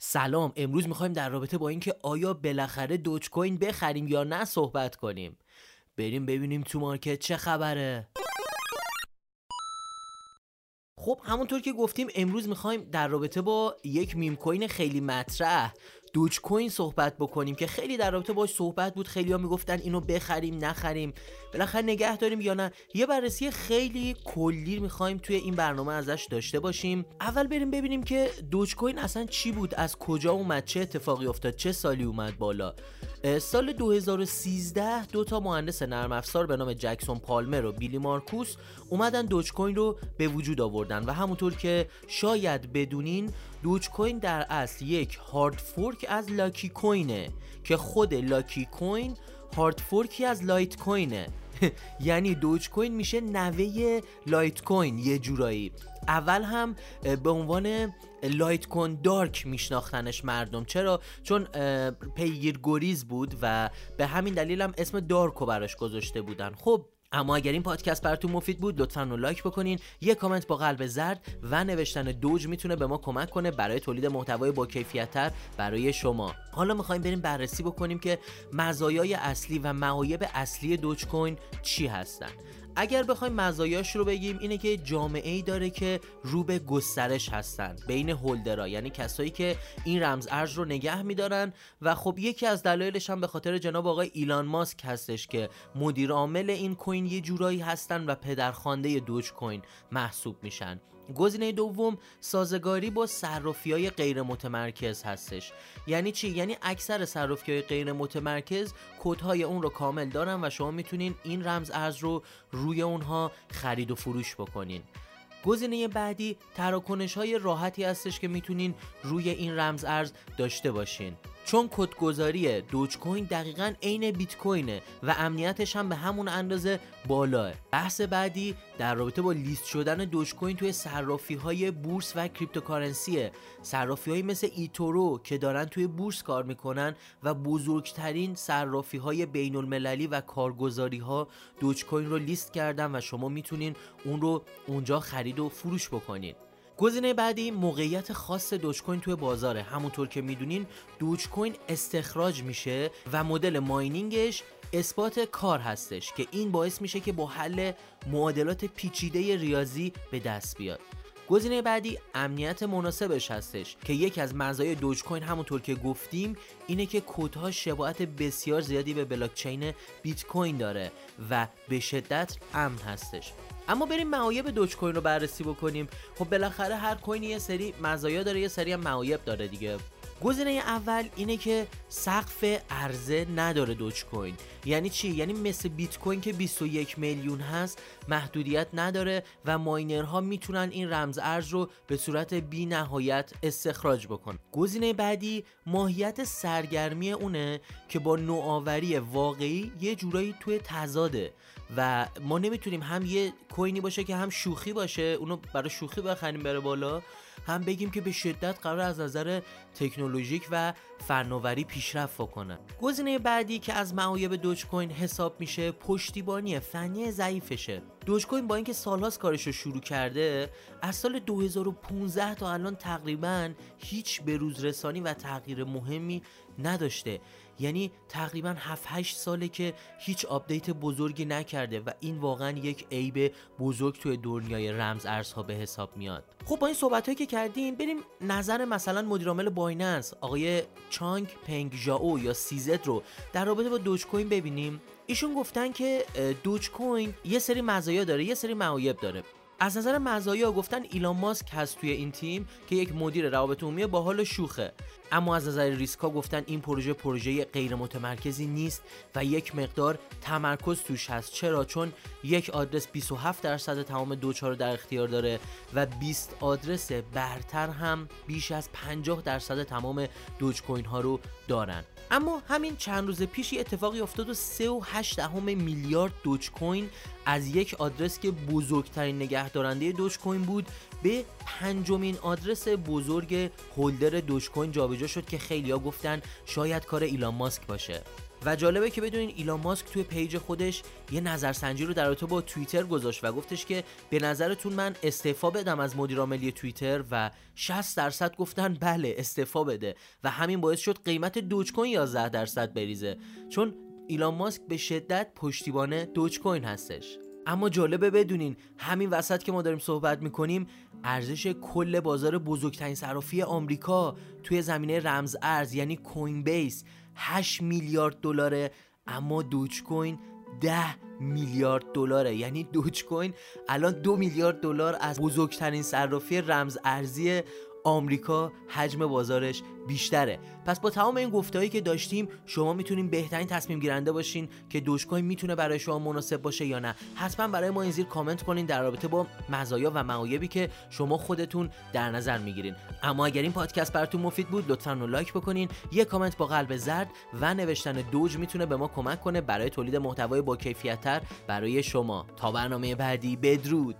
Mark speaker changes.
Speaker 1: سلام امروز می‌خوایم در رابطه با اینکه آیا بالاخره دوج کوین بخریم یا نه صحبت کنیم. بریم ببینیم تو market چه خبره. خب همونطور که گفتیم امروز می‌خوایم در رابطه با یک meme coin خیلی مطرح دوج کوین صحبت بکنیم که خیلی در رابطه باش صحبت بود. خیلی ها می‌گفتن اینو بخریم نخریم. بالاخره نگه داریم یا نه. یه بررسی خیلی کلی می‌خوایم توی این برنامه ازش داشته باشیم. اول بریم ببینیم که دوج کوین اصلا چی بود از کجا اومد چه اتفاقی افتاد چه سالی اومد بالا. سال 2013 دو تا مهندس نرم افزار به نام جکسون پالمر و بیلی مارکوس اومدن دوج کوین رو به وجود آوردن و همونطور که شاید بدونین دوج کوین در اصل یک hard fork از لاکی کوینه که خود لاکی کوین hard fork ی از لایت کوینه. یعنی دوج کوین میشه نوه لایت کوین یه جورایی. اول هم به عنوان لایت کوین dark میشناختنش مردم. چرا؟ چون پیگیر گریز بود و به همین دلیل هم اسم دارکو براش گذاشته بودن. خب اما اگر این پادکست براتون مفید بود لطفا رو لایک بکنین. یه کامنت با قلب زرد و نوشتن دوج می‌تونه به ما کمک کنه برای تولید محتوای با کیفیت برای شما. حالا می‌خوایم بریم بررسی بکنیم که مزایای اصلی و معایب اصلی دوج کوین چی هستن. اگر بخوایم مزایاش رو بگیم اینه که جامعه ای داره که رو به گسترش هستن بین هولدرها یعنی کسایی که این رمز ارز رو نگه میدارن. و خب یکی از دلایلش هم به خاطر جناب آقای ایلان ماسک هستش که مدیر عامل این کوین یه جورایی هستن و پدرخوانده دوج کوین محسوب میشن. گزینه دوم سازگاری با صرافی های غیر متمرکز هستش. یعنی چی؟ یعنی اکثر صرافی های غیر متمرکز کدهای اون رو کامل دارن و شما می‌تونین این رمز ارز رو روی اونها خرید و فروش بکنین. گزینه بعدی تراکنش های راحتی هستش که می‌تونین روی این رمز ارز داشته باشین. چون کدگذاری دوج کوین دقیقا عین بیت کوینه و امنیتش هم به همون اندازه بالاه. بحث بعدی در رابطه با لیست شدن دوج کوین توی صرافی های بورس و cryptocurrency ه. صرافی های مثل ایتورو که دارن توی بورس کار می‌کنن و بزرگترین صرافی های بین المللی و کارگزاری ها دوج کوین رو لیست کردن و شما می‌تونین اون رو اونجا خرید و فروش بکنین. گزینه بعدی موقعیت خاص دوج کوین توی بازاره. همونطور که می‌دونین دوج کوین استخراج میشه و مدل ماینینگش اثبات کار هستش که این باعث میشه که با حل معادلات پیچیده ریاضی به دست بیاد. گزینه بعدی امنیت مناسبش هستش که یکی از مزایای دوج کوین همونطور که گفتیم اینه که کدها شباهت بسیار زیادی به بلاکچین بیت کوین داره و به شدت امن هستش. اما بریم معایب دوج کوین رو بررسی بکنیم. خب بالاخره هر کوین یه سری مزایا داره یه سری هم معایب داره دیگه. گزینه اول اینه که سقف عرضه نداره دوج کوین یعنی چی؟ یعنی مثل بیت کوین که 21 میلیون هست محدودیت نداره و ماینرها می‌تونن این رمز ارز رو به صورت بی نهایت استخراج بکن. گزینه بعدی ماهیت سرگرمی اونه که با نوآوری واقعی یه جورایی توی تضاده. و ما نمی‌تونیم هم یه کوینی باشه که هم شوخی باشه اونو برای شوخی بخریم بره بالا هم بگیم که به شدت قرار از نظر تکنولوژیک و فناوری پیشرفت کنه گزینه بعدی که از معایب دوج کوین حساب میشه پشتیبانی فنی ضعیفشه. دوج کوین با اینکه سالهاست کارش رو شروع کرده از سال 2015 تا الان تقریبا هیچ بروز رسانی و تغییر مهمی نداشته. یعنی تقریبا 7 8 ساله که هیچ update بزرگی نکرده و این واقعا یک عیب بزرگ توی دنیای رمز ارزها به حساب میاد. خب با این صحبت هایی که کردیم بریم نظر مثلا مدیرعامل بایننس آقای چانگ پنگ ژائو یا CZ رو در رابطه با دوج کوین ببینیم. ایشون گفتن که دوج کوین یه سری مزایا داره یه سری معایب داره. از نظر مزایا گفتن ایلان ماسک هست توی این تیم که یک مدیر روابط عمومی با حال شوخه. اما از نظر ریسکا گفتن این پروژه پروژه غیر متمرکزی نیست و یک مقدار تمرکز توش هست. چرا؟ چون یک آدرس 27 درصد تمام دوچار رو در اختیار داره و 20 آدرس برتر هم بیش از 50 درصد تمام دوج کوین ها رو دارن. اما همین چند روز پیش اتفاقی افتاد و 3.8 میلیارد دوج کوین از یک آدرس که بزرگترین نگهدارنده دوج کوین بود به پنجمین آدرس بزرگ holder دوج کوین جابجا شد که خیلیا گفتن شاید کار ایلان ماسک باشه. و جالبه که بدونین ایلان ماسک توی page خودش یه نظرسنجی رو در رابطه با توییتر گذاشت و گفتش که به نظرتون من استعفا بدم از مدیر عاملی توییتر و 60 درصد گفتن بله استعفا بده و همین باعث شد قیمت دوج کوین 11 درصد بریزه. چون ایلان ماسک به شدت پشتیبان دوج کوین هستش. اما جالبه بدونین همین وسط که ما داریم صحبت می‌کنیم ارزش کل بازار بزرگترین صرافی آمریکا توی زمینه رمز ارز یعنی کوین بیس 8 میلیارد دلاره اما دوج کوین 10 میلیارد دلاره. یعنی دوج کوین الان دو میلیارد دلار از بزرگترین صرافی رمز ارزی آمریکا حجم بازارش بیشتره. پس با تمام این گفتهایی که داشتیم شما می‌تونین بهترین تصمیم گیرنده باشین که دوج کوین می‌تونه برای شما مناسب باشه یا نه. حتما برای ما این زیر کامنت کنین در رابطه با مزایا و معایبی که شما خودتون در نظر می‌گیرین. اما اگر این پادکست براتون مفید بود لطفا رو لایک بکنین. یه کامنت با قلب زرد و نوشتن دوج می‌تونه به ما کمک کنه برای تولید محتوای با کیفیت برای شما. تا برنامه بعدی بدرود!